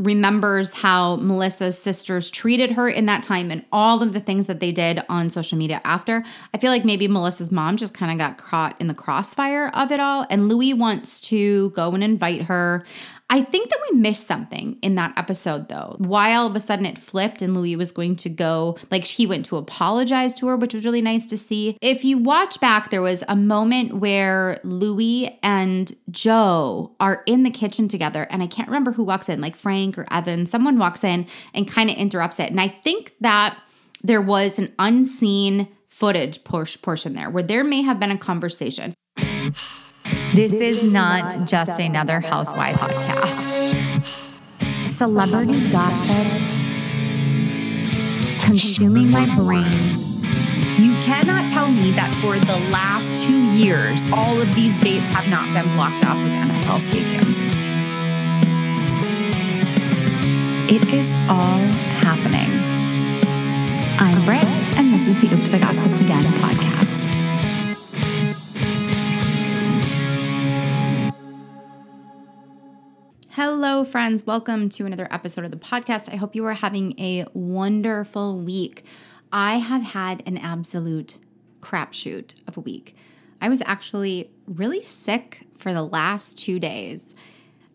remembers how Melissa's sisters treated her in that time and all of the things that they did on social media after. I feel like maybe Melissa's mom just kind of got caught in the crossfire of it all. And Luis wants to go and invite her. I think that we missed something in that episode though. Why all of a sudden it flipped and Luis was going to go, like he went to apologize to her, which was really nice to see. If you watch back, there was a moment where Luis and Joe are in the kitchen together, and I can't remember who walks in, like Frank or Evan. Someone walks in and kind of interrupts it. And I think that there was an unseen footage portion there where there may have been a conversation. This is not just another housewife podcast. Celebrity gossip consuming my brain. You cannot tell me that for the last two years, all of these dates have not been blocked off of NFL stadiums. It is all happening. I'm Britt, and this is the Oops, I Gossiped Again podcast. Hello, friends. Welcome to another episode of the podcast. I hope you are having a wonderful week. I have had an absolute crapshoot of a week. I was actually really sick for the last two days.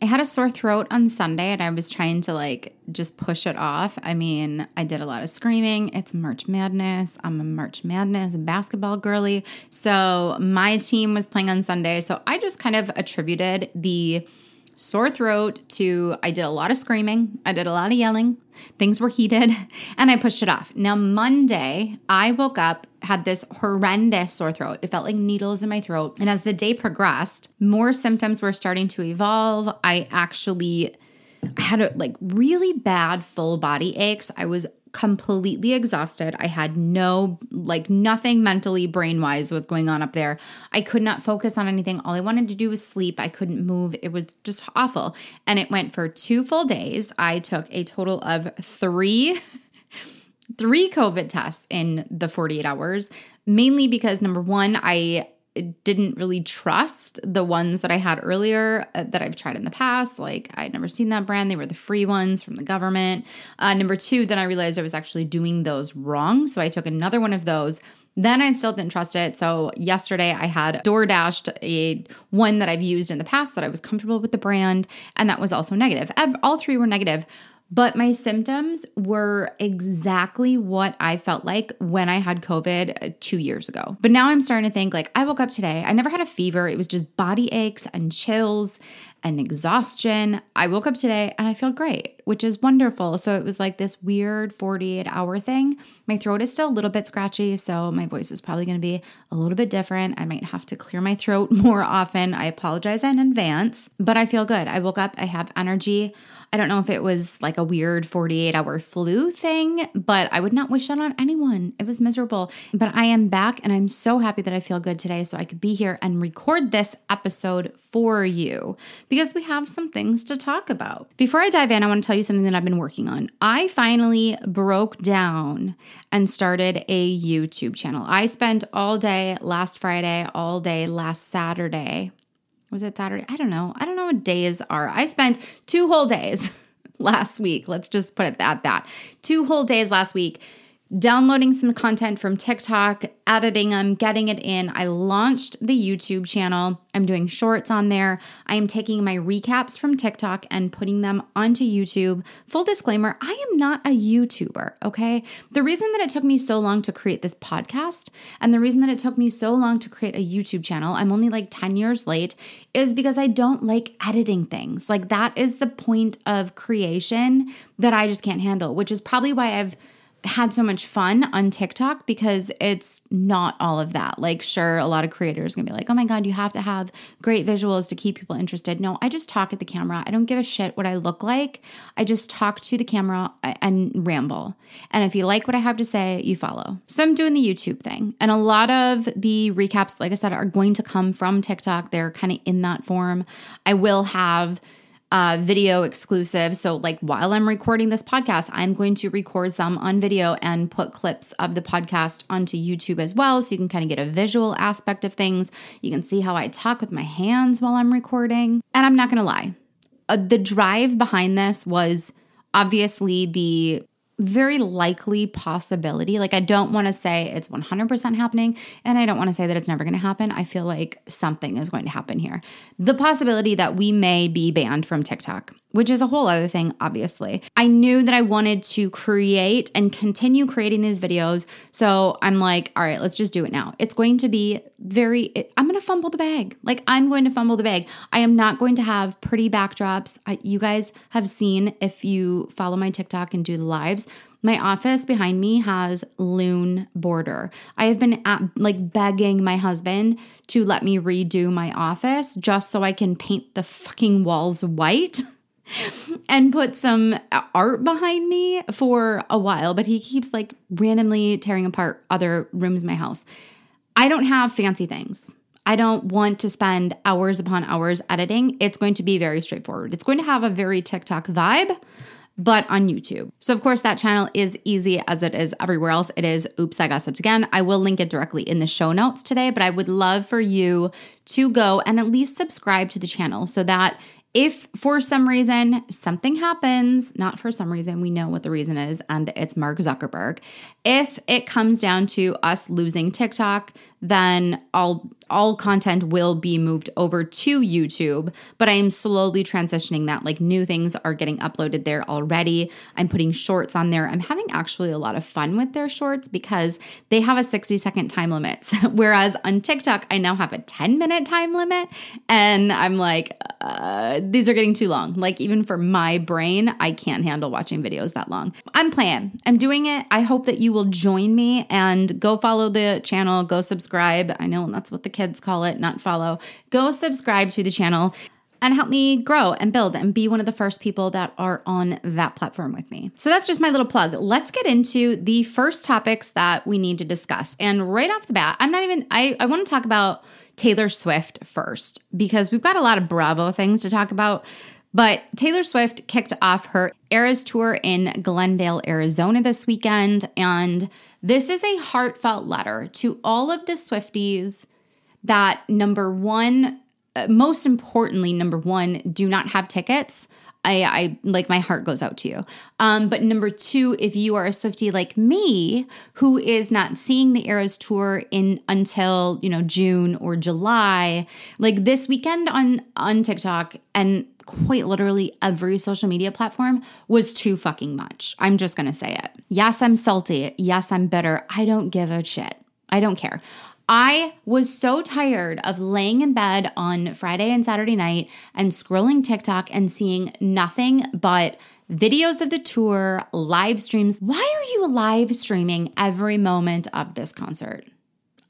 I had a sore throat on Sunday and I was trying to like just push it off. I mean, I did a lot of screaming. It's March Madness. I'm a March Madness basketball girly. So my team was playing on Sunday. So I just kind of attributed the sore throat to I did a lot of screaming, I did a lot of yelling, things were heated, and I pushed it off. Now, Monday, I woke up, had this horrendous sore throat. It felt like needles in my throat. And as the day progressed, more symptoms were starting to evolve. I actually had a, like really bad full body aches. I was completely exhausted. I had no, like, nothing mentally, brain wise was going on up there. I could not focus on anything. All I wanted to do was sleep. I couldn't move. It was just awful. And it went for two full days. I took a total of three. three COVID tests in the 48 hours, mainly because number one, I didn't really trust the ones that I had earlier uh, that I've tried in the past. Like I'd never seen that brand. They were the free ones from the government. Uh, number two, then I realized I was actually doing those wrong. So I took another one of those. Then I still didn't trust it. So yesterday I had DoorDashed a one that I've used in the past that I was comfortable with the brand, and that was also negative. All three were negative. But my symptoms were exactly what I felt like when I had COVID uh, two years ago. But now I'm starting to think like, I woke up today, I never had a fever. It was just body aches and chills and exhaustion. I woke up today and I feel great, which is wonderful. So it was like this weird 48 hour thing. My throat is still a little bit scratchy, so my voice is probably going to be a little bit different. I might have to clear my throat more often. I apologize in advance, but I feel good. I woke up, I have energy. I don't know if it was like a weird 48 hour flu thing, but I would not wish that on anyone. It was miserable. But I am back and I'm so happy that I feel good today so I could be here and record this episode for you because we have some things to talk about. Before I dive in, I want to tell you something that I've been working on. I finally broke down and started a YouTube channel. I spent all day last Friday, all day last Saturday was it Saturday? I don't know. I don't know what days are. I spent two whole days last week. Let's just put it at that. Two whole days last week downloading some content from TikTok, editing them, getting it in. I launched the YouTube channel. I'm doing shorts on there. I am taking my recaps from TikTok and putting them onto YouTube. Full disclaimer I am not a YouTuber, okay? The reason that it took me so long to create this podcast and the reason that it took me so long to create a YouTube channel, I'm only like 10 years late, is because I don't like editing things. Like, that is the point of creation that I just can't handle, which is probably why I've had so much fun on TikTok because it's not all of that. Like, sure, a lot of creators gonna be like, oh my God, you have to have great visuals to keep people interested. No, I just talk at the camera. I don't give a shit what I look like. I just talk to the camera and ramble. And if you like what I have to say, you follow. So I'm doing the YouTube thing. And a lot of the recaps, like I said, are going to come from TikTok. They're kind of in that form. I will have uh, video exclusive. So, like while I'm recording this podcast, I'm going to record some on video and put clips of the podcast onto YouTube as well. So you can kind of get a visual aspect of things. You can see how I talk with my hands while I'm recording. And I'm not going to lie, uh, the drive behind this was obviously the very likely possibility. Like, I don't want to say it's 100% happening, and I don't want to say that it's never going to happen. I feel like something is going to happen here. The possibility that we may be banned from TikTok, which is a whole other thing, obviously. I knew that I wanted to create and continue creating these videos. So I'm like, all right, let's just do it now. It's going to be very, I'm going to fumble the bag. Like, I'm going to fumble the bag. I am not going to have pretty backdrops. I, you guys have seen if you follow my TikTok and do the lives. My office behind me has loon border. I have been at, like begging my husband to let me redo my office just so I can paint the fucking walls white. and put some art behind me for a while, but he keeps like randomly tearing apart other rooms in my house. I don't have fancy things. I don't want to spend hours upon hours editing. It's going to be very straightforward. It's going to have a very TikTok vibe, but on YouTube. So, of course, that channel is easy as it is everywhere else. It is Oops, I Gossiped Again. I will link it directly in the show notes today, but I would love for you to go and at least subscribe to the channel so that if for some reason something happens, not for some reason, we know what the reason is, and it's Mark Zuckerberg. If it comes down to us losing TikTok, then all all content will be moved over to YouTube, but I am slowly transitioning that. Like new things are getting uploaded there already. I'm putting shorts on there. I'm having actually a lot of fun with their shorts because they have a 60 second time limit. Whereas on TikTok, I now have a 10 minute time limit. And I'm like, uh, these are getting too long. Like, even for my brain, I can't handle watching videos that long. I'm playing, I'm doing it. I hope that you will join me and go follow the channel, go subscribe. I know that's what the kids call it, not follow. Go subscribe to the channel and help me grow and build and be one of the first people that are on that platform with me. So that's just my little plug. Let's get into the first topics that we need to discuss. And right off the bat, I'm not even, I, I want to talk about Taylor Swift first because we've got a lot of Bravo things to talk about. But Taylor Swift kicked off her Eras tour in Glendale, Arizona this weekend. And this is a heartfelt letter to all of the Swifties that number one, uh, most importantly, number one, do not have tickets. I, I like my heart goes out to you. Um, but number two, if you are a Swifty like me, who is not seeing the Eras tour in until you know June or July, like this weekend on on TikTok and quite literally every social media platform was too fucking much. I'm just gonna say it. Yes, I'm salty. Yes, I'm bitter. I don't give a shit. I don't care. I was so tired of laying in bed on Friday and Saturday night and scrolling TikTok and seeing nothing but videos of the tour, live streams. Why are you live streaming every moment of this concert?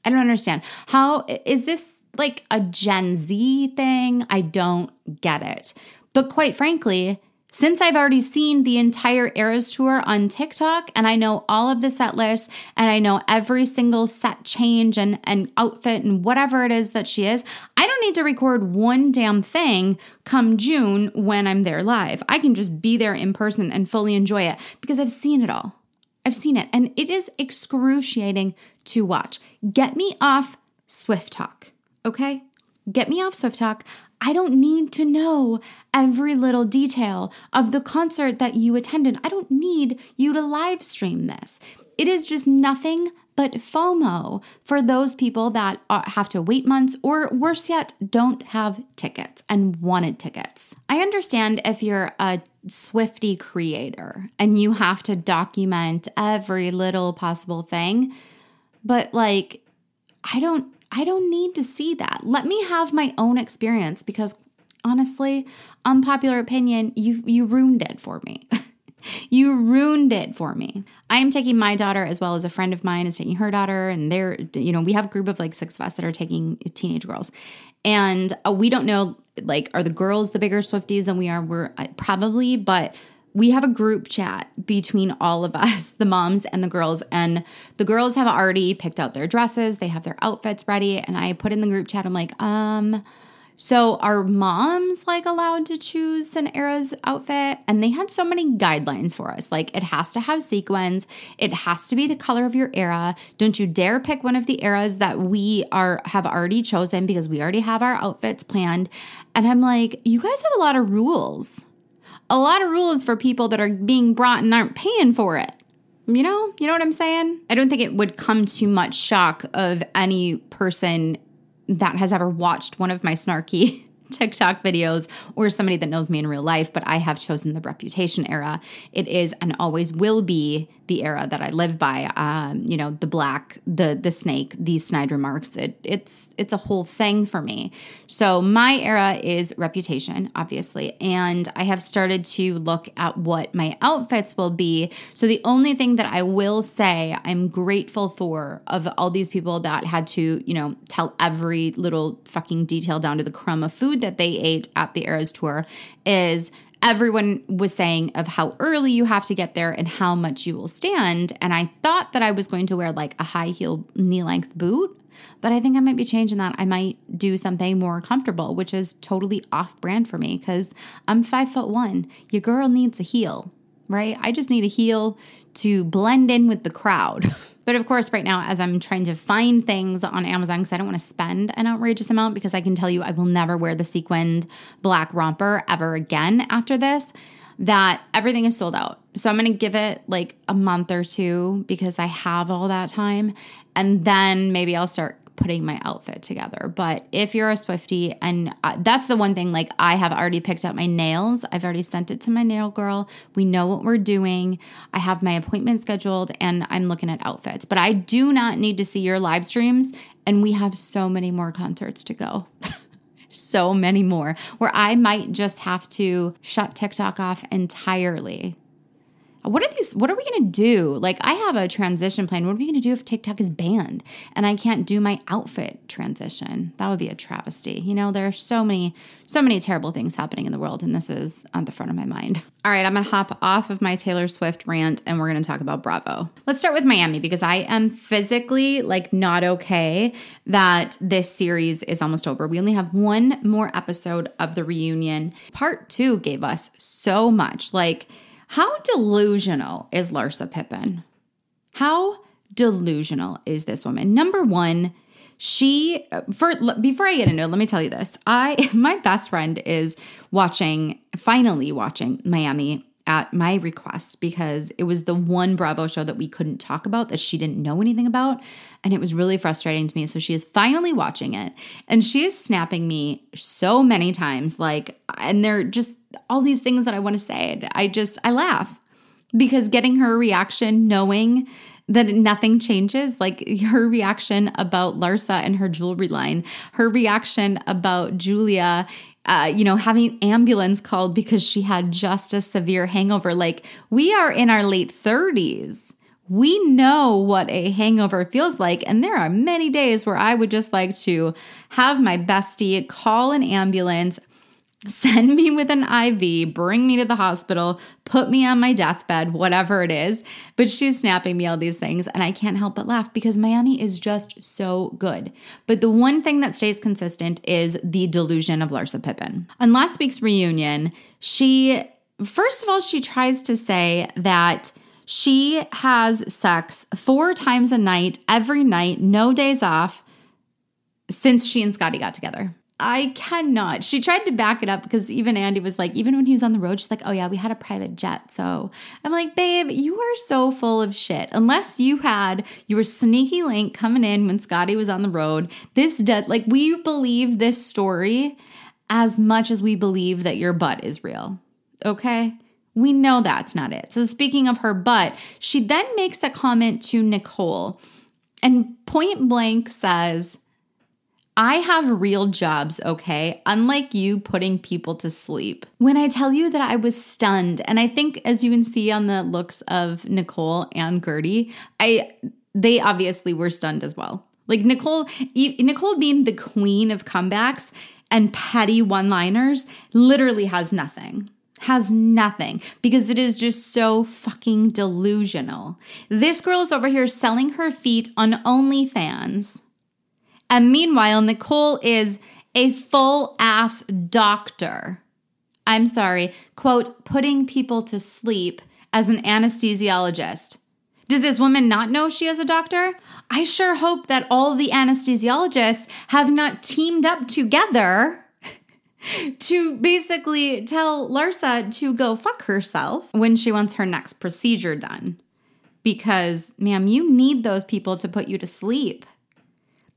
I don't understand. How is this like a Gen Z thing? I don't get it. But quite frankly, since I've already seen the entire Eras tour on TikTok and I know all of the set lists and I know every single set change and, and outfit and whatever it is that she is, I don't need to record one damn thing come June when I'm there live. I can just be there in person and fully enjoy it because I've seen it all. I've seen it and it is excruciating to watch. Get me off SwiftTok, okay? Get me off SwiftTok. I don't need to know every little detail of the concert that you attended. I don't need you to live stream this. It is just nothing but FOMO for those people that have to wait months or worse yet, don't have tickets and wanted tickets. I understand if you're a Swifty creator and you have to document every little possible thing, but like, I don't I don't need to see that. Let me have my own experience because honestly, unpopular opinion, you you ruined it for me. you ruined it for me. I am taking my daughter as well as a friend of mine is taking her daughter and they're you know, we have a group of like six of us that are taking teenage girls. And uh, we don't know like are the girls the bigger Swifties than we are? We're uh, probably, but we have a group chat between all of us, the moms and the girls. And the girls have already picked out their dresses, they have their outfits ready. And I put in the group chat, I'm like, um, So our moms like allowed to choose an era's outfit and they had so many guidelines for us. Like it has to have sequins, it has to be the color of your era. Don't you dare pick one of the eras that we are have already chosen because we already have our outfits planned. And I'm like, you guys have a lot of rules. A lot of rules for people that are being brought and aren't paying for it. You know, you know what I'm saying? I don't think it would come to much shock of any person that has ever watched one of my snarky TikTok videos or somebody that knows me in real life, but I have chosen the reputation era. It is and always will be the era that I live by. Um, you know, the black, the the snake, these snide remarks. It, it's it's a whole thing for me. So my era is reputation, obviously, and I have started to look at what my outfits will be. So the only thing that I will say I'm grateful for of all these people that had to, you know, tell every little fucking detail down to the crumb of food that they ate at the Eras tour is everyone was saying of how early you have to get there and how much you will stand. And I thought that I was going to wear like a high heel knee length boot, but I think I might be changing that. I might do something more comfortable, which is totally off brand for me because I'm five foot one. Your girl needs a heel, right? I just need a heel to blend in with the crowd. But of course, right now, as I'm trying to find things on Amazon, because I don't want to spend an outrageous amount, because I can tell you I will never wear the sequined black romper ever again after this, that everything is sold out. So I'm going to give it like a month or two because I have all that time. And then maybe I'll start putting my outfit together. But if you're a Swifty, and that's the one thing, like I have already picked up my nails, I've already sent it to my nail girl. We know what we're doing. I have my appointment scheduled and I'm looking at outfits. But I do not need to see your live streams. And we have so many more concerts to go. so many more where I might just have to shut TikTok off entirely what are these what are we going to do? Like i have a transition plan. What are we going to do if tiktok is banned and i can't do my outfit transition? That would be a travesty. You know there are so many so many terrible things happening in the world and this is on the front of my mind. All right i'm going to hop off of my taylor swift rant and we're going to talk about bravo. Let's start with miami because i am physically like not okay that this series is almost over. We only have one more episode of the reunion. Part two gave us so much. Like how delusional is Larsa Pippen? How delusional is this woman? Number one, she for before I get into it, let me tell you this. I my best friend is watching, finally watching Miami at my request because it was the one Bravo show that we couldn't talk about that she didn't know anything about. And it was really frustrating to me. So she is finally watching it and she is snapping me so many times, like, and they're just all these things that I want to say. I just, I laugh because getting her reaction, knowing that nothing changes. Like her reaction about Larsa and her jewelry line, her reaction about Julia uh, you know, having ambulance called because she had just a severe hangover. Like, we are in our late 30s. We know what a hangover feels like. And there are many days where I would just like to have my bestie call an ambulance, send me with an IV, bring me to the hospital, put me on my deathbed, whatever it is. But she's snapping me all these things, and I can't help but laugh because Miami is just so good. But the one thing that stays consistent is the delusion of Larsa Pippen. On last week's reunion, she, first of all, she tries to say that. She has sex four times a night, every night, no days off, since she and Scotty got together. I cannot. She tried to back it up because even Andy was like, even when he was on the road, she's like, oh yeah, we had a private jet. So I'm like, babe, you are so full of shit. Unless you had your sneaky link coming in when Scotty was on the road, this does, like, we believe this story as much as we believe that your butt is real. Okay? We know that's not it. So speaking of her butt, she then makes a comment to Nicole and point blank says, I have real jobs, okay? Unlike you putting people to sleep. When I tell you that I was stunned, and I think as you can see on the looks of Nicole and Guerdy, I they obviously were stunned as well. Like Nicole, Nicole being the queen of comebacks and petty one-liners, literally has nothing has nothing because it is just so fucking delusional. This girl is over here selling her feet on OnlyFans and meanwhile, Nicole is a full ass doctor. I'm sorry, quote, putting people to sleep as an anesthesiologist. Does this woman not know she is a doctor? I sure hope that all the anesthesiologists have not teamed up together to basically tell Larsa to go fuck herself when she wants her next procedure done. Because, ma'am, you need those people to put you to sleep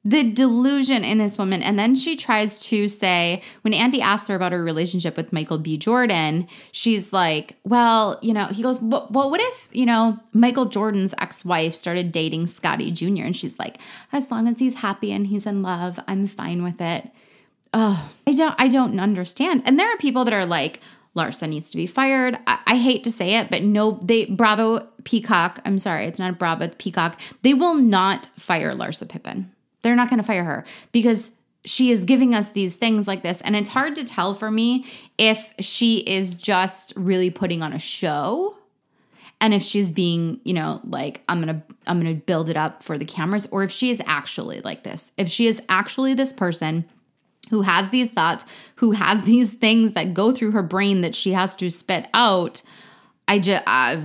the delusion in this woman. And then she tries to say, when Andy asks her about her relationship with Michael B. Jordan, she's like, well, you know, he goes, well, what if, you know, Michael Jordan's ex wife started dating Scotty Jr.? And she's like, as long as he's happy and he's in love, I'm fine with it. Oh, I don't, I don't understand. And there are people that are like, Larsa needs to be fired. I, I, hate to say it, but no, they Bravo Peacock. I'm sorry, it's not Bravo Peacock. They will not fire Larsa Pippen. They're not going to fire her because she is giving us these things like this. And it's hard to tell for me if she is just really putting on a show and if she's being, you know, like I'm going to I'm to build it up for the cameras or if she is actually like this. If she is actually this person who has these thoughts, who has these things that go through her brain that she has to spit out, I just uh,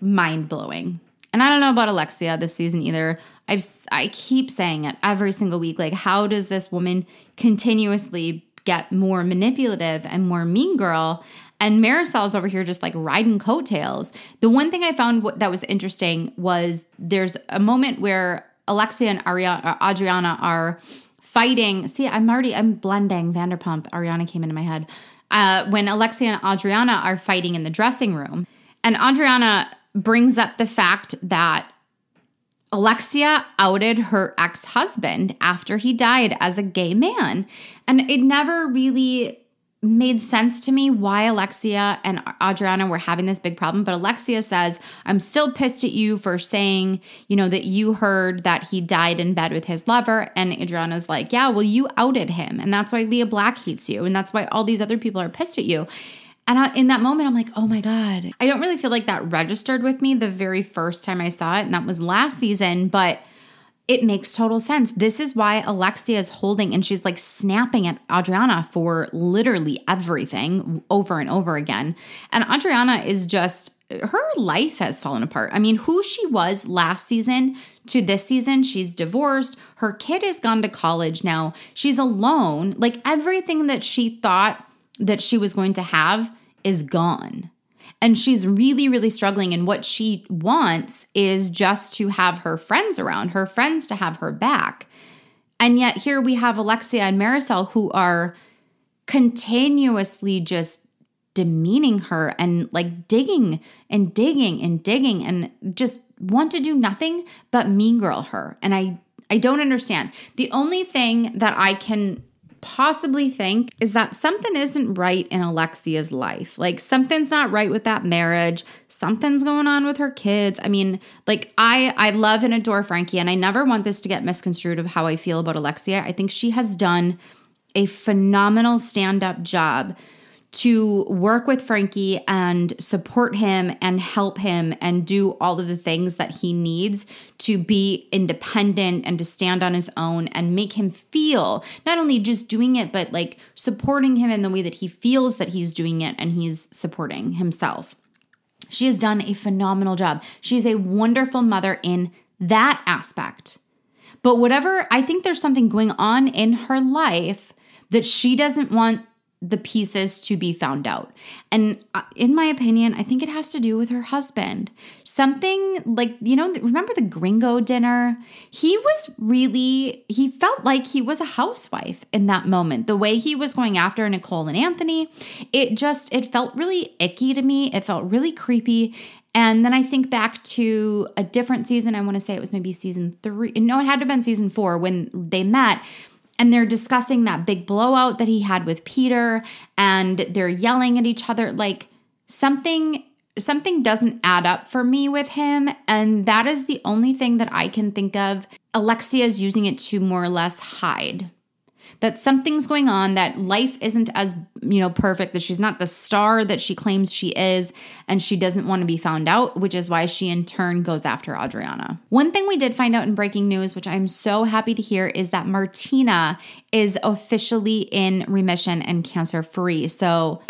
mind blowing. And I don't know about Alexia this season either. I've I keep saying it every single week. Like, how does this woman continuously get more manipulative and more mean girl? And Marysol's over here just like riding coattails. The one thing I found that was interesting was there's a moment where Alexia and Ariana, Adriana are fighting. See, I'm already I'm blending Vanderpump. Ariana came into my head. Uh, when Alexia and Adriana are fighting in the dressing room, and Adriana brings up the fact that Alexia outed her ex husband after he died as a gay man. And it never really made sense to me why Alexia and Adriana were having this big problem. But Alexia says, I'm still pissed at you for saying, you know, that you heard that he died in bed with his lover. And Adriana's like, yeah, well, you outed him. And that's why Lea Black hates you. And that's why all these other people are pissed at you. And I, in that moment, I'm like, oh my God. I don't really feel like that registered with me the very first time I saw it. And that was last season, but it makes total sense. This is why Alexia is holding and she's like snapping at Adriana for literally everything over and over again. And Adriana is just, her life has fallen apart. I mean, who she was last season to this season, she's divorced. Her kid has gone to college now. She's alone. Like everything that she thought that she was going to have is gone. And she's really, really struggling. And what she wants is just to have her friends around, her friends to have her back. And yet here we have Alexia and Marysol who are continuously just demeaning her and like digging and digging and digging and just want to do nothing but mean girl her. And I I don't understand. The only thing that I can possibly think is that something isn't right in Alexia's life. Like something's not right with that marriage. Something's going on with her kids. I mean, like I I love and adore Frankie and I never want this to get misconstrued of how I feel about Alexia. I think she has done a phenomenal stand-up job to work with Frankie and support him and help him and do all of the things that he needs to be independent and to stand on his own and make him feel not only just doing it, but like supporting him in the way that he feels that he's doing it and he's supporting himself. She has done a phenomenal job. She's a wonderful mother in that aspect. But whatever, I think there's something going on in her life that she doesn't want the pieces to be found out. And uh, in my opinion, I think it has to do with her husband. Something like, you know, remember the gringo dinner? He was really, he felt like he was a housewife in that moment. The way he was going after Nicole and Anthony, it just, it felt really icky to me. It felt really creepy. And then I think back to a different season. I want to say it was maybe season three. No, it had to have been season four when they met and they're discussing that big blowout that he had with Peter and they're yelling at each other. Like something something doesn't add up for me with him and that is the only thing that I can think of Alexia is using it to more or less hide that something's going on, that life isn't as, you know, perfect, that she's not the star that she claims she is, and she doesn't want to be found out, which is why she in turn goes after Adriana. One thing we did find out in breaking news, which I'm so happy to hear, is that Martina is officially in remission and cancer free. So,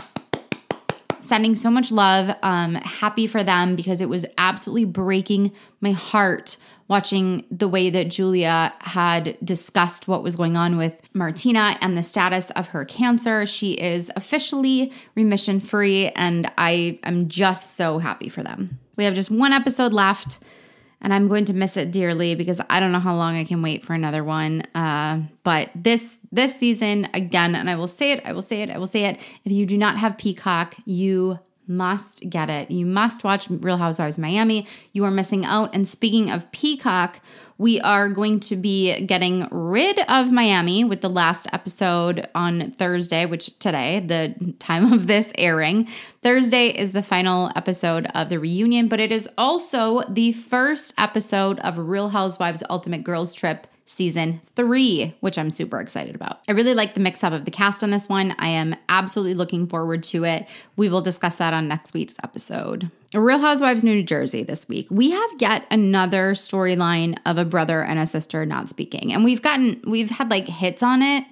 sending so much love. Um, happy for them because it was absolutely breaking my heart watching the way that Julia had discussed what was going on with Martina and the status of her cancer. She is officially remission free, and I am just so happy for them. We have just one episode left and I'm going to miss it dearly because I don't know how long I can wait for another one. Uh, but this this season again, and I will say it, I will say it, I will say it. If you do not have Peacock, you must get it. You must watch Real Housewives Miami. You are missing out. And speaking of Peacock, we are going to be getting rid of Miami with the last episode on Thursday, which today, the time of this airing, Thursday is the final episode of the reunion, but it is also the first episode of Real Housewives Ultimate Girls Trip season three, which I'm super excited about. I really like the mix up of the cast on this one. I am absolutely looking forward to it. We will discuss that on next week's episode. Real Housewives New Jersey this week. We have yet another storyline of a brother and a sister not speaking. And we've gotten, we've had like hits on it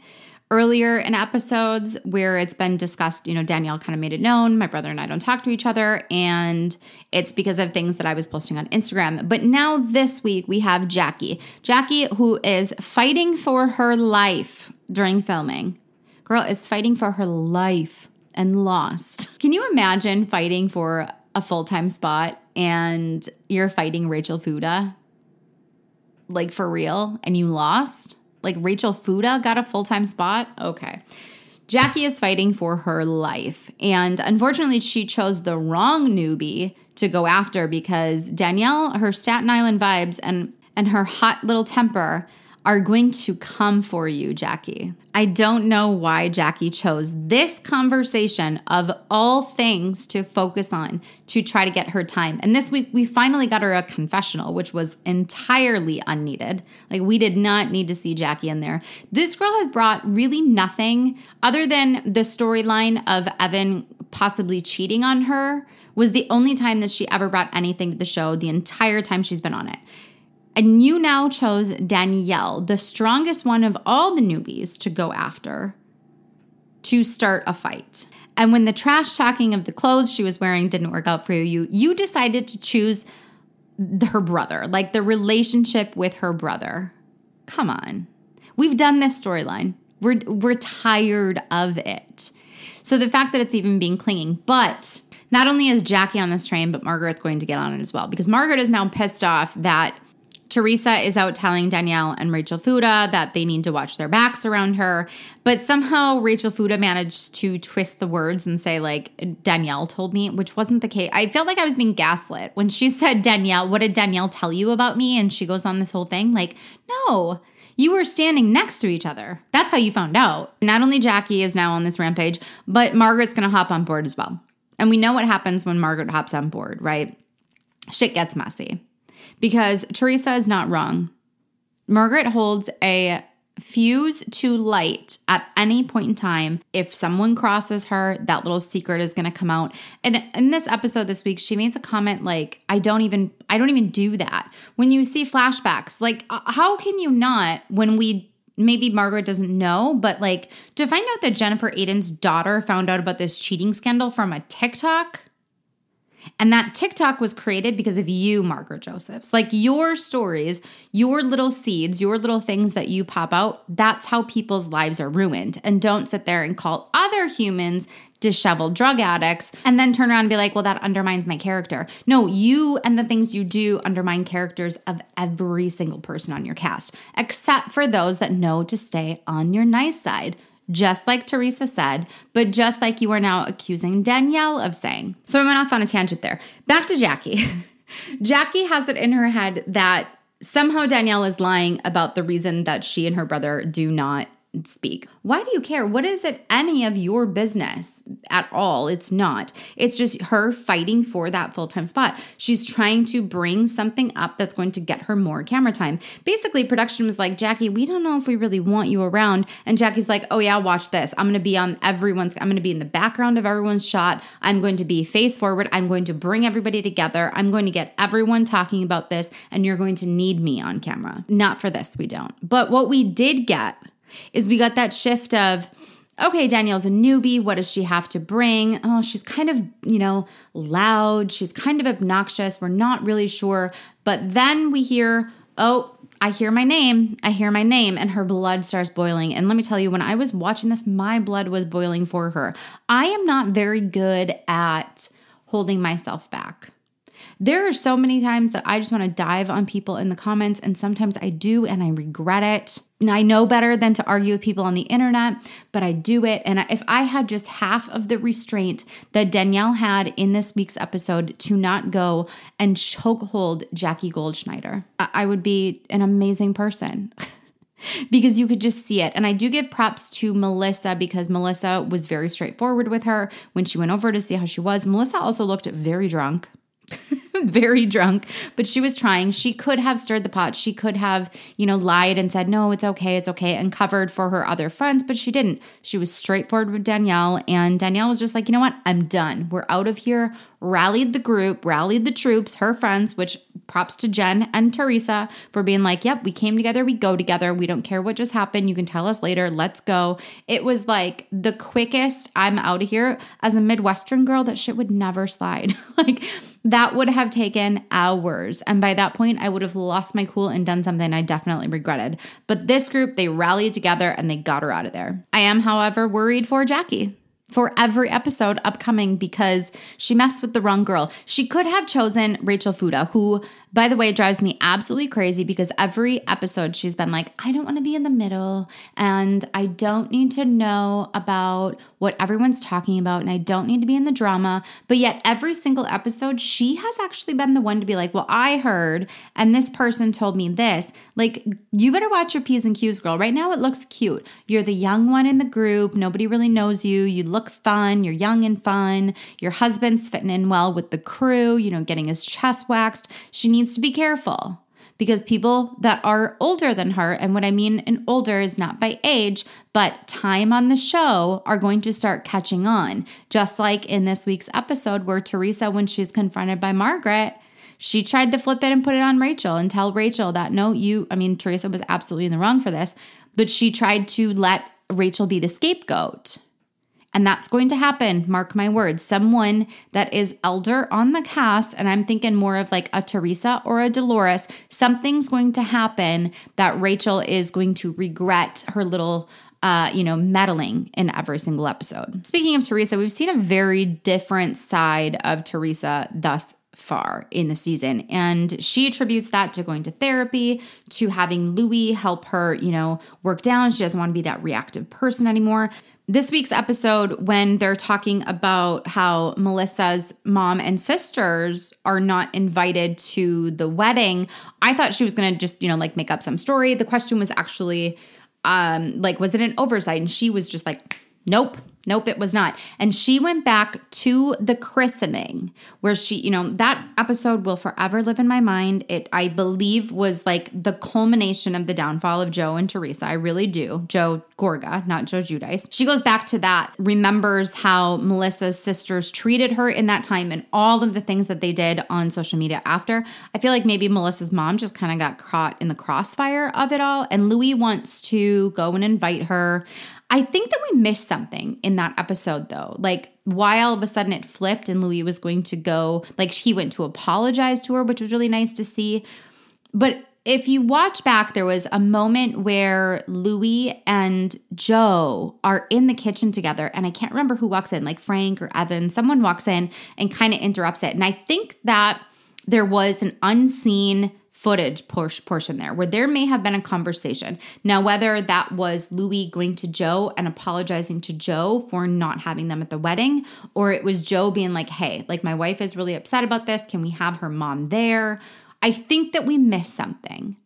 earlier in episodes where it's been discussed, you know, Danielle kind of made it known my brother and I don't talk to each other. And it's because of things that I was posting on Instagram. But now this week we have Jackie. Jackie, who is fighting for her life during filming. Girl is fighting for her life and lost. Can you imagine fighting for a full time spot and you're fighting Rachel Fuda? Like for real, and you lost? Like Rachel Fuda got a full time spot? Okay. Jackie is fighting for her life. And unfortunately, she chose the wrong newbie to go after because Danielle, her Staten Island vibes and, and her hot little temper are going to come for you, Jackie. I don't know why Jackie chose this conversation of all things to focus on to try to get her time. And this week, we finally got her a confessional, which was entirely unneeded. Like, we did not need to see Jackie in there. This girl has brought really nothing other than the storyline of Evan possibly cheating on her, was the only time that she ever brought anything to the show the entire time she's been on it. And you now chose Danielle, the strongest one of all the newbies, to go after to start a fight. And when the trash talking of the clothes she was wearing didn't work out for you, you decided to choose her brother, like the relationship with her brother. Come on. We've done this storyline. We're we're tired of it. So the fact that it's even being clinging, but not only is Jackie on this train, but Margaret's going to get on it as well because Margaret is now pissed off that Teresa is out telling Danielle and Rachel Fuda that they need to watch their backs around her. But somehow Rachel Fuda managed to twist the words and say, like, Danielle told me, which wasn't the case. I felt like I was being gaslit when she said, Danielle, what did Danielle tell you about me? And she goes on this whole thing. Like, no, you were standing next to each other. That's how you found out. Not only Jackie is now on this rampage, but Margaret's gonna hop on board as well. And we know what happens when Margaret hops on board, right? Shit gets messy because Teresa is not wrong. Margaret holds a fuse to light at any point in time. If someone crosses her, that little secret is going to come out. And in this episode this week, she makes a comment like, "I don't even I don't even do that." When you see flashbacks, like uh, how can you not when we maybe Margaret doesn't know, but like to find out that Jennifer Aydin's daughter found out about this cheating scandal from a TikTok? And that TikTok was created because of you, Margaret Josephs. Like your stories, your little seeds, your little things that you pop out, that's how people's lives are ruined. And don't sit there and call other humans disheveled drug addicts and then turn around and be like, well, that undermines my character. No, you and the things you do undermine characters of every single person on your cast, except for those that know to stay on your nice side just like Teresa said, but just like you are now accusing Danielle of saying. So I went off on a tangent there. Back to Jackie. Jackie has it in her head that somehow Danielle is lying about the reason that she and her brother do not speak. Why do you care? What is it any of your business at all? It's not. It's just her fighting for that full time spot. She's trying to bring something up that's going to get her more camera time. Basically, production was like, Jackie, we don't know if we really want you around. And Jackie's like, oh, yeah, watch this. I'm going to be on everyone's, I'm going to be in the background of everyone's shot. I'm going to be face forward. I'm going to bring everybody together. I'm going to get everyone talking about this, and you're going to need me on camera. Not for this, we don't. But what we did get is we got that shift of, okay, Danielle's a newbie. What does she have to bring? Oh, she's kind of, you know, loud. She's kind of obnoxious. We're not really sure. But then we hear, oh, I hear my name. I hear my name, and her blood starts boiling. And let me tell you, when I was watching this, my blood was boiling for her. I am not very good at holding myself back. There are so many times that I just want to dive on people in the comments, and sometimes I do and I regret it. And I know better than to argue with people on the internet, but I do it. And if I had just half of the restraint that Danielle had in this week's episode to not go and chokehold Jackie Goldschneider, I would be an amazing person. because you could just see it. And I do give props to Melissa because Melissa was very straightforward with her when she went over to see how she was. Melissa also looked very drunk. very drunk, but she was trying. She could have stirred the pot. She could have, you know, lied and said, no, it's okay, it's okay, and covered for her other friends, but she didn't. She was straightforward with Danielle, and Danielle was just like, you know what? I'm done. We're out of here. Rallied the group, rallied the troops, her friends, which props to Jen and Teresa for being like, yep, we came together, we go together. We don't care what just happened. You can tell us later. Let's go. It was like the quickest I'm out of here. As a Midwestern girl, that shit would never slide. like, that would have taken hours. And by that point, I would have lost my cool and done something I definitely regretted. But this group, they rallied together and they got her out of there. I am, however, worried for Jackie for every episode upcoming because she messed with the wrong girl. She could have chosen Rachel Fuda, who by the way, drives me absolutely crazy because every episode she's been like, I don't want to be in the middle and I don't need to know about what everyone's talking about and I don't need to be in the drama. But yet, every single episode, she has actually been the one to be like, Well, I heard and this person told me this. Like, you better watch your P's and Q's, girl. Right now, it looks cute. You're the young one in the group. Nobody really knows you. You look fun. You're young and fun. Your husband's fitting in well with the crew, you know, getting his chest waxed. She needs to be careful because people that are older than her, and what I mean in older is not by age, but time on the show, are going to start catching on. Just like in this week's episode where Teresa, when she's confronted by Margaret, she tried to flip it and put it on Rachel and tell Rachel that no, you, I mean, Teresa was absolutely in the wrong for this, but she tried to let Rachel be the scapegoat. And that's going to happen, mark my words. Someone that is elder on the cast, and I'm thinking more of like a Teresa or a Dolores, something's going to happen that Rachel is going to regret her little uh, you know, meddling in every single episode. Speaking of Teresa, we've seen a very different side of Teresa thus far in the season. And she attributes that to going to therapy, to having Luis help her, you know, work down. She doesn't want to be that reactive person anymore this week's episode, when they're talking about how Melissa's mom and sisters are not invited to the wedding, I thought she was going to just, you know, like make up some story. The question was actually, um, like, was it an oversight? And she was just like, nope, Nope, it was not. And she went back to the christening where she, you know, that episode will forever live in my mind. It, I believe, was like the culmination of the downfall of Joe and Teresa. I really do. Joe Gorga, not Joe Giudice. She goes back to that, remembers how Melissa's sisters treated her in that time and all of the things that they did on social media after. I feel like maybe Melissa's mom just kind of got caught in the crossfire of it all. And Luis wants to go and invite her. I think that we missed something in that episode though. Like why all of a sudden it flipped and Luis was going to go, like he went to apologize to her, which was really nice to see. But if you watch back, there was a moment where Luis and Joe are in the kitchen together, and I can't remember who walks in, like Frank or Evan. Someone walks in and kind of interrupts it. And I think that there was an unseen footage portion there where there may have been a conversation. Now, whether that was Luis going to Joe and apologizing to Joe for not having them at the wedding, or it was Joe being like, hey, like my wife is really upset about this. Can we have her mom there? I think that we missed something.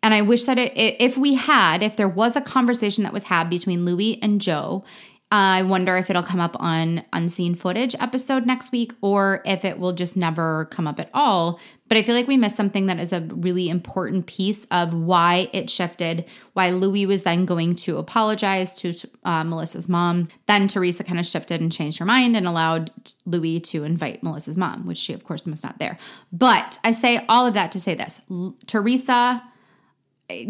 And I wish that it, if we had, if there was a conversation that was had between Luis and Joe, I wonder if it'll come up on unseen footage episode next week or if it will just never come up at all. But I feel like we missed something that is a really important piece of why it shifted, why Luis was then going to apologize to uh, Melissa's mom. Then Teresa kind of shifted and changed her mind and allowed Luis to invite Melissa's mom, which she, of course, was not there. But I say all of that to say this Teresa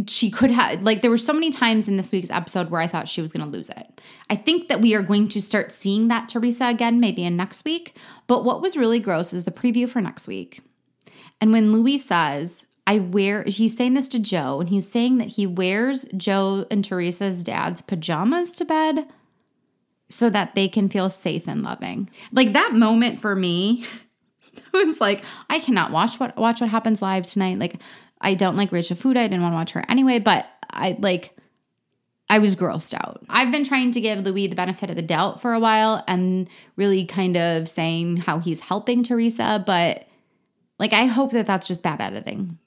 she could have like there were so many times in this week's episode where I thought she was going to lose it. I think that we are going to start seeing that Teresa again maybe in next week, but what was really gross is the preview for next week. And when Luis says, I wear he's saying this to Joe and he's saying that he wears Joe and Teresa's dad's pajamas to bed so that they can feel safe and loving. Like that moment for me was like I cannot watch what watch what happens live tonight. Like I don't like Rachel Fuda. I didn't want to watch her anyway, but I like I was grossed out. I've been trying to give Luis the benefit of the doubt for a while and really kind of saying how he's helping Teresa, but like I hope that that's just bad editing.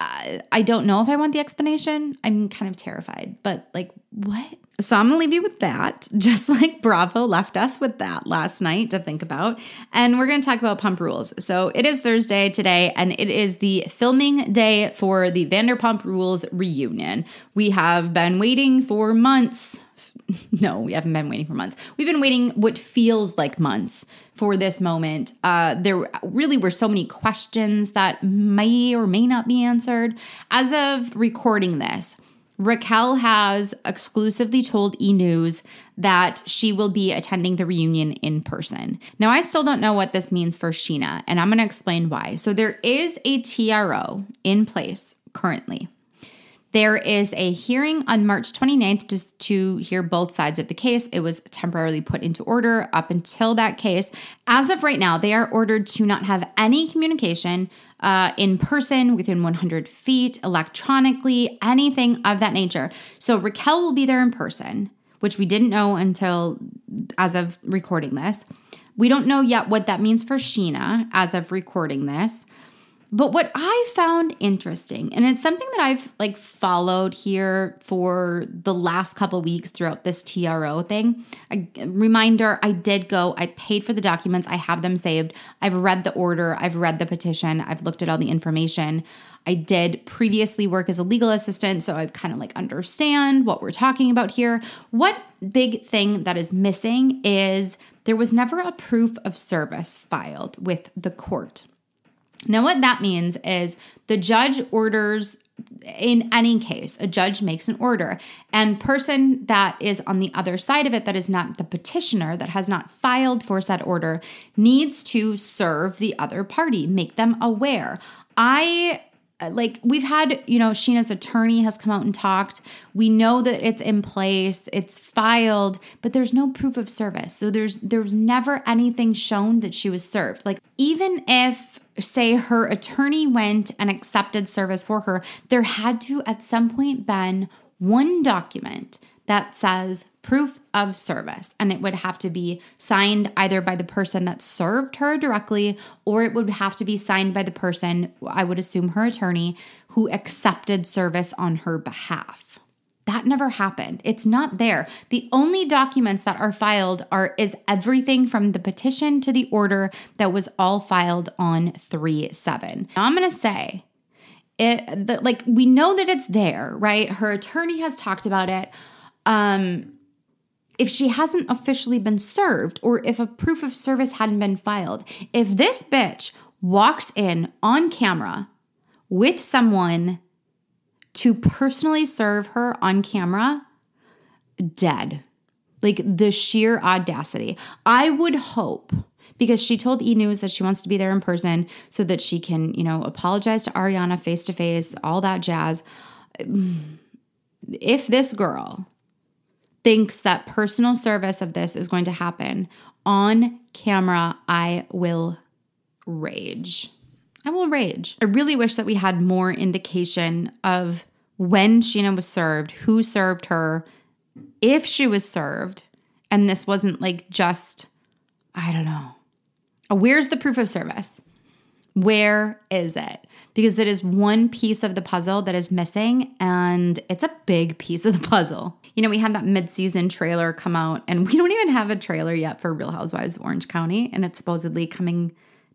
I, I don't know if I want the explanation. I'm kind of terrified, but like, what? So I'm gonna leave you with that, just like Bravo left us with that last night to think about. And we're gonna talk about pump rules. So it is Thursday today, and it is the filming day for the Vanderpump Rules reunion. We have been waiting for months. No, we haven't been waiting for months. We've been waiting what feels like months for this moment. Uh, there really were so many questions that may or may not be answered. As of recording this, Raquel has exclusively told E! News that she will be attending the reunion in person. Now, I still don't know what this means for Scheana, and I'm going to explain why. So, there is a TRO in place currently. There is a hearing on March 29th just to hear both sides of the case. It was temporarily put into order up until that case. As of right now, they are ordered to not have any communication uh, in person within 100 feet, electronically, anything of that nature. So Raquel will be there in person, which we didn't know until as of recording this. We don't know yet what that means for Scheana as of recording this. But what I found interesting, and it's something that I've like followed here for the last couple weeks throughout this TRO thing. A reminder, I did go, I paid for the documents, I have them saved. I've read the order, I've read the petition, I've looked at all the information. I did previously work as a legal assistant, so I kind of like understand what we're talking about here. What big thing that is missing is there was never a proof of service filed with the court. Now, what that means is the judge orders in any case a judge makes an order. And person that is on the other side of it that is not the petitioner that has not filed for said order needs to serve the other party make them aware. I like we've had you know Scheana's attorney has come out and talked. We know that it's in place it's filed but there's no proof of service. So there's there's never anything shown that she was served. Like even if say her attorney went and accepted service for her, there had to at some point been one document that says proof of service and it would have to be signed either by the person that served her directly or it would have to be signed by the person I would assume her attorney who accepted service on her behalf. That never happened. It's not there. The only documents that are filed are is everything from the petition to the order that was all filed on 3/7. Now I'm going to say it the, like we know that it's there, right? Her attorney has talked about it. Um if she hasn't officially been served or if a proof of service hadn't been filed, if this bitch walks in on camera with someone to personally serve her on camera, dead. Like the sheer audacity. I would hope because she told E News that she wants to be there in person so that she can, you know, apologize to Ariana face to face, all that jazz. If this girl thinks that personal service of this is going to happen on camera, I will rage. I will rage. I really wish that we had more indication of when Scheana was served, who served her, if she was served, and this wasn't like just, I don't know. Where's the proof of service? Where is it? Because it is one piece of the puzzle that is missing, and it's a big piece of the puzzle. You know, we had that mid-season trailer come out, and we don't even have a trailer yet for Real Housewives of Orange County, and it's supposedly coming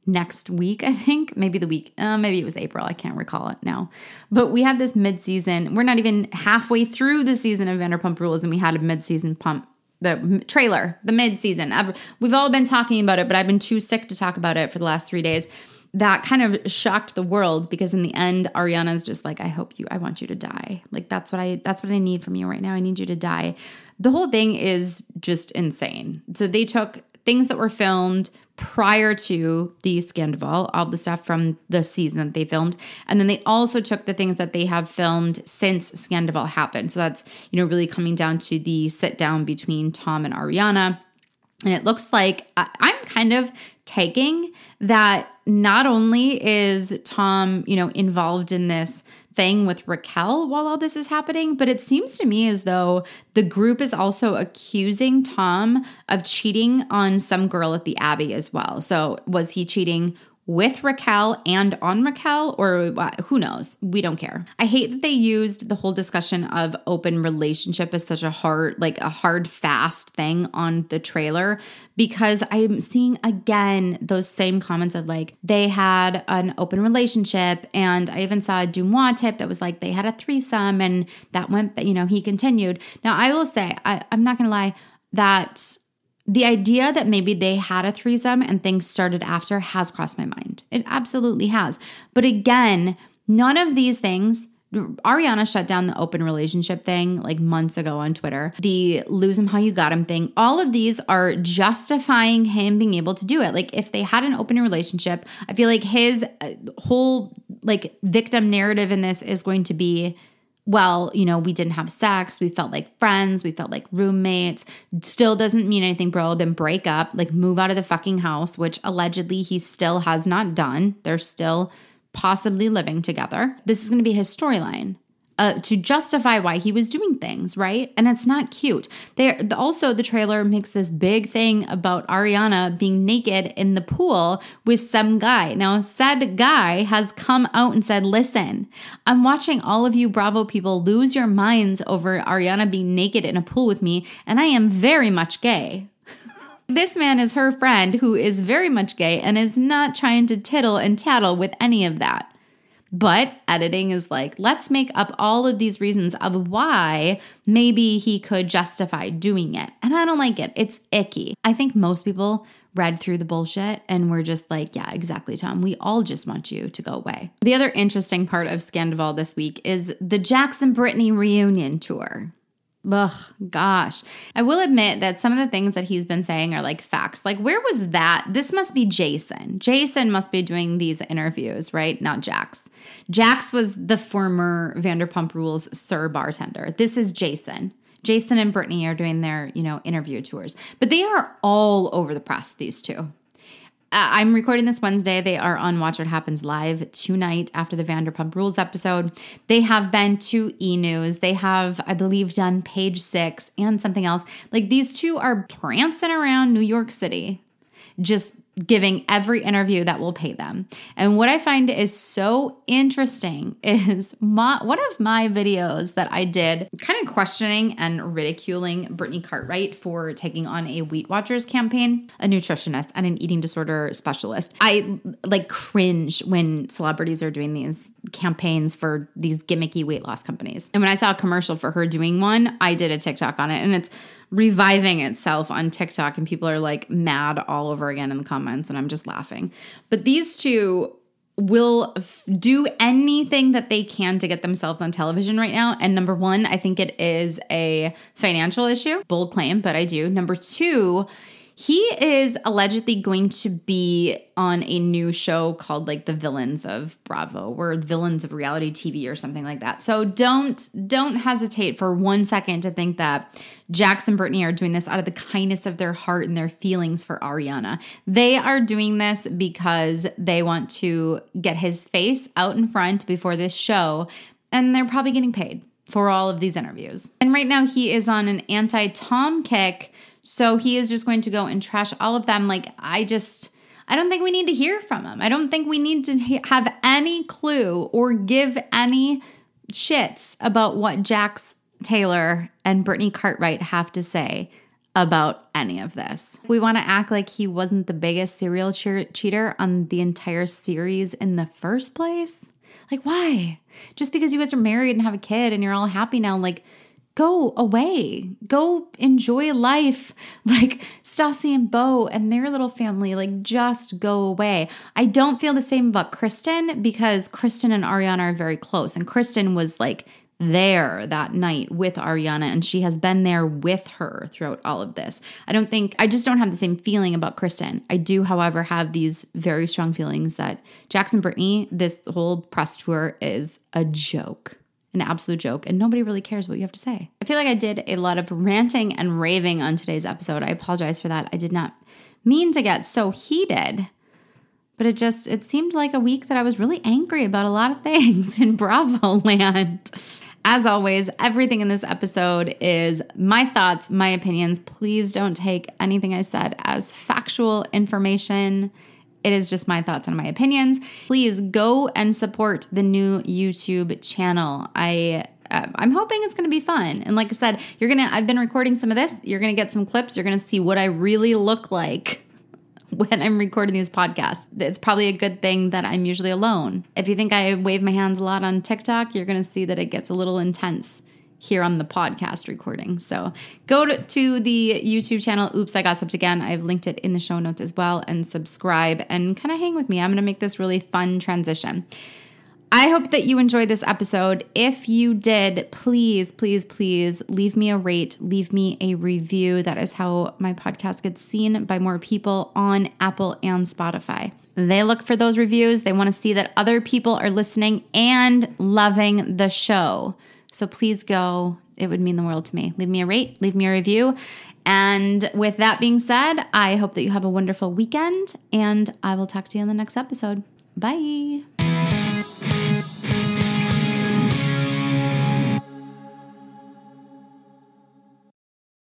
next week, I think, maybe the week, uh, maybe it was April. I can't recall it now. But we had this mid season. We're not even halfway through the season of Vanderpump Rules, and we had a mid season pump. The trailer, the mid season. We've all been talking about it, but I've been too sick to talk about it for the last three days. That kind of shocked the world because in the end, Ariana's just like, I hope you, I want you to die. Like that's what I, that's what I need from you right now. I need you to die. The whole thing is just insane. So they took things that were filmed prior to the Scandoval, all the stuff from the season that they filmed. And then they also took the things that they have filmed since Scandoval happened. So that's, you know, really coming down to the sit down between Tom and Ariana. And it looks like I'm kind of taking that not only is Tom, you know, involved in this thing with Raquel while all this is happening, but it seems to me as though the group is also accusing Tom of cheating on some girl at the Abbey as well. So, was he cheating with Raquel and on Raquel, or uh, who knows? We don't care. I hate that they used the whole discussion of open relationship as such a hard, like a hard, fast thing on the trailer because I'm seeing again those same comments of like they had an open relationship. And I even saw a DeuxMoi tip that was like they had a threesome and that went, you know, he continued. Now, I will say, I, I'm not to lie, that the idea that maybe they had a threesome and things started after has crossed my mind. It absolutely has. But again, none of these things. Ariana shut down the open relationship thing like months ago on Twitter. The lose him how you got him thing. All of these are justifying him being able to do it. Like if they had an open relationship, I feel like his uh, whole like victim narrative in this is going to be well, you know, we didn't have sex. We felt like friends. We felt like roommates. Still doesn't mean anything, bro. Then break up, like move out of the fucking house, which allegedly he still has not done. They're still possibly living together. This is going to be his storyline uh, to justify why he was doing things, right? And it's not cute. Also the trailer makes this big thing about Ariana being naked in the pool with some guy. Now, said guy has come out and said, "Listen, I'm watching all of you Bravo people lose your minds over Ariana being naked in a pool with me, and I am very much gay." This man is her friend who is very much gay and is not trying to tittle and tattle with any of that. But editing is like, let's make up all of these reasons of why maybe he could justify doing it. And I don't like it. It's icky. I think most people read through the bullshit and we're just like, yeah, exactly, Tom. We all just want you to go away. The other interesting part of Scandoval this week is the Jackson Brittany reunion tour. Ugh, gosh. I will admit that some of the things that he's been saying are like facts. Like, where was that? This must be Jason. Jason must be doing these interviews, right? Not Jax. Jax was the former Vanderpump Rules SUR bartender. This is Jason. Jason and Brittany are doing their, you know, interview tours, but they are all over the press, these two. Uh, I'm recording this Wednesday. They are on Watch What Happens Live tonight after the Vanderpump Rules episode. They have been to E News. They have, I believe, done page six and something else. Like these two are prancing around New York City, just giving every interview that will pay them. And what I find is so interesting is my, one of my videos that I did kind of questioning and ridiculing Brittany Cartwright for taking on a Weight Watchers campaign, a nutritionist and an eating disorder specialist. I like cringe when celebrities are doing these campaigns for these gimmicky weight loss companies. And when I saw a commercial for her doing one, I did a TikTok on it and it's reviving itself on TikTok and people are like mad all over again in the comments and I'm just laughing. But these two will f- do anything that they can to get themselves on television right now. And number 1, I think it is a financial issue. Bold claim, but I do. Number 2, he is allegedly going to be on a new show called like The Villains of Bravo or Villains of Reality TV or something like that. So don't don't hesitate for one second to think that Jax and Brittany are doing this out of the kindness of their heart and their feelings for Ariana. They are doing this because they want to get his face out in front before this show and they're probably getting paid for all of these interviews. And right now he is on an anti-Tom kick so he is just going to go and trash all of them. Like, I just, I don't think we need to hear from him. I don't think we need to have any clue or give any shits about what Jax Taylor and Brittany Cartwright have to say about any of this. We want to act like he wasn't the biggest serial che- cheater on the entire series in the first place. Like, why? Just because you guys are married and have a kid and you're all happy now, like, go away. Go enjoy life. Like Stassi and Beau and their little family, like just go away. I don't feel the same about Kristen because Kristen and Ariana are very close. And Kristen was like there that night with Ariana and she has been there with her throughout all of this. I don't think, I just don't have the same feeling about Kristen. I do, however, have these very strong feelings that Jackson Brittany, this whole press tour is a joke an absolute joke, and nobody really cares what you have to say. I feel like I did a lot of ranting and raving on today's episode. I apologize for that. I did not mean to get so heated, but it just it seemed like a week that I was really angry about a lot of things in Bravo land. As always, everything in this episode is my thoughts, my opinions. Please don't take anything I said as factual information. It is just my thoughts and my opinions. Please go and support the new YouTube channel. I uh, I'm hoping it's going to be fun. And like I said, you're going to I've been recording some of this. You're going to get some clips. You're going to see what I really look like when I'm recording these podcasts. It's probably a good thing that I'm usually alone. If you think I wave my hands a lot on TikTok, you're going to see that it gets a little intense here on the podcast recording. So go to, the YouTube channel, Oops, I Gossiped Again. I've linked it in the show notes as well, and subscribe and kind of hang with me. I'm going to make this really fun transition. I hope that you enjoyed this episode. If you did, please, please, please leave me a rate, leave me a review. That is how my podcast gets seen by more people on Apple and Spotify. They look for those reviews. They want to see that other people are listening and loving the show. So please go. It would mean the world to me. Leave me a rate, leave me a review. And with that being said, I hope that you have a wonderful weekend and I will talk to you on the next episode. Bye.